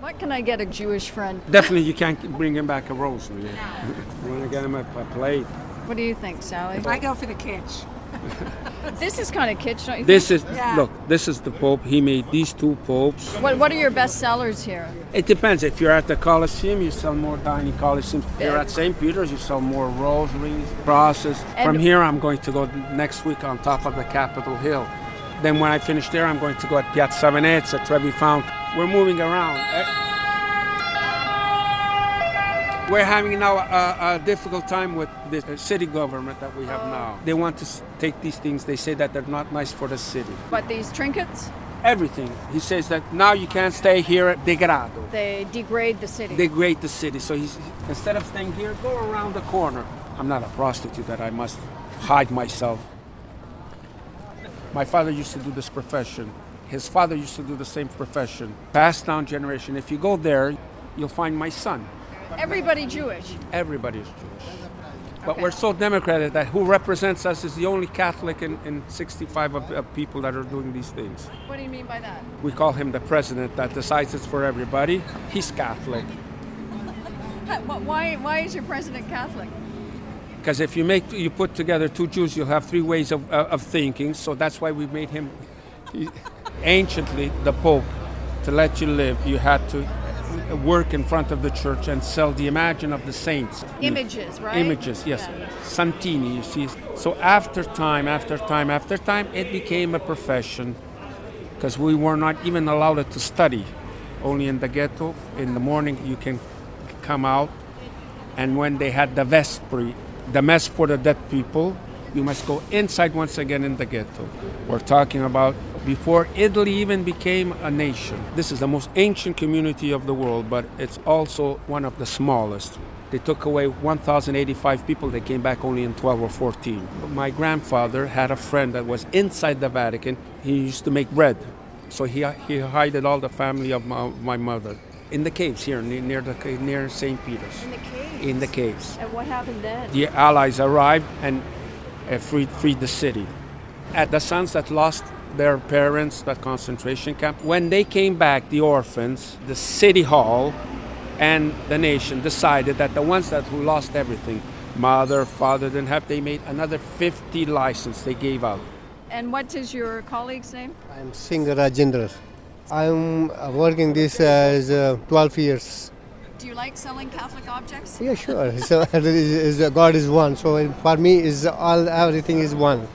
What can I get a Jewish friend? Definitely, you can't bring him back a rosary. you want to get him a, a plate. What do you think, Sally? I go for the kitsch. This is kind of kitsch, don't you This think? is Yeah. look. This is the Pope. He made these two popes. What, what are your best sellers here? It depends. If you're at the Colosseum, you sell more tiny Colosseums. If you're at St. Peter's, you sell more rosaries, crosses. From here, I'm going to go next week on top of the Capitol Hill. Then when I finish there, I'm going to go at Piazza Venezia, Trevi Fountain. We're moving around. We're having now a, a difficult time with the city government that we have now. They want to take these things. They say that they're not nice for the city. What, these trinkets? Everything. He says that now you can't stay here at Degrado. They degrade the city. degrade the city. So he's instead of staying here, go around the corner. I'm not a prostitute that I must hide myself. My father used to do this profession. His father used to do the same profession. Passed down generation. If you go there, you'll find my son. Everybody Jewish. Everybody is Jewish. But Okay. we're so democratic that who represents us is the only Catholic in, in 65 of, of people that are doing these things. What do you mean by that? We call him the president that decides it's for everybody. He's Catholic. Why, why is your president Catholic? Because if you make you put together two Jews, you'll have three ways of, uh, of thinking. So that's why we made him. he- anciently, the Pope, to let you live, you had to work in front of the church and sell the imagine of the saints. Images, right? Images, yes. Yeah. Santini, you see. So after time, after time, after time, it became a profession because we were not even allowed to study. Only in the ghetto, in the morning, you can come out. And when they had the vespri, the mess for the dead people, you must go inside once again in the ghetto. We're talking about before Italy even became a nation. This is the most ancient community of the world, but it's also one of the smallest. They took away 1,085 people. They came back only in 12 or 14. My grandfather had a friend that was inside the Vatican. He used to make bread. So he, he hid all the family of my, my mother in the caves here near, near, the, near St. Peter's. In the caves. In the caves. And what happened then? The Allies arrived and freed, freed the city. At the sons that lost their parents, that concentration camp, when they came back, the orphans, the city hall, and the nation decided that the ones that who lost everything, mother, father, didn't have, they made another 50 license they gave out. And what is your colleague's name? I'm Singh Rajendra. I'm working this as uh, 12 years. Do you like selling Catholic objects? Yeah, sure. So God is one. So for me, is all everything is one.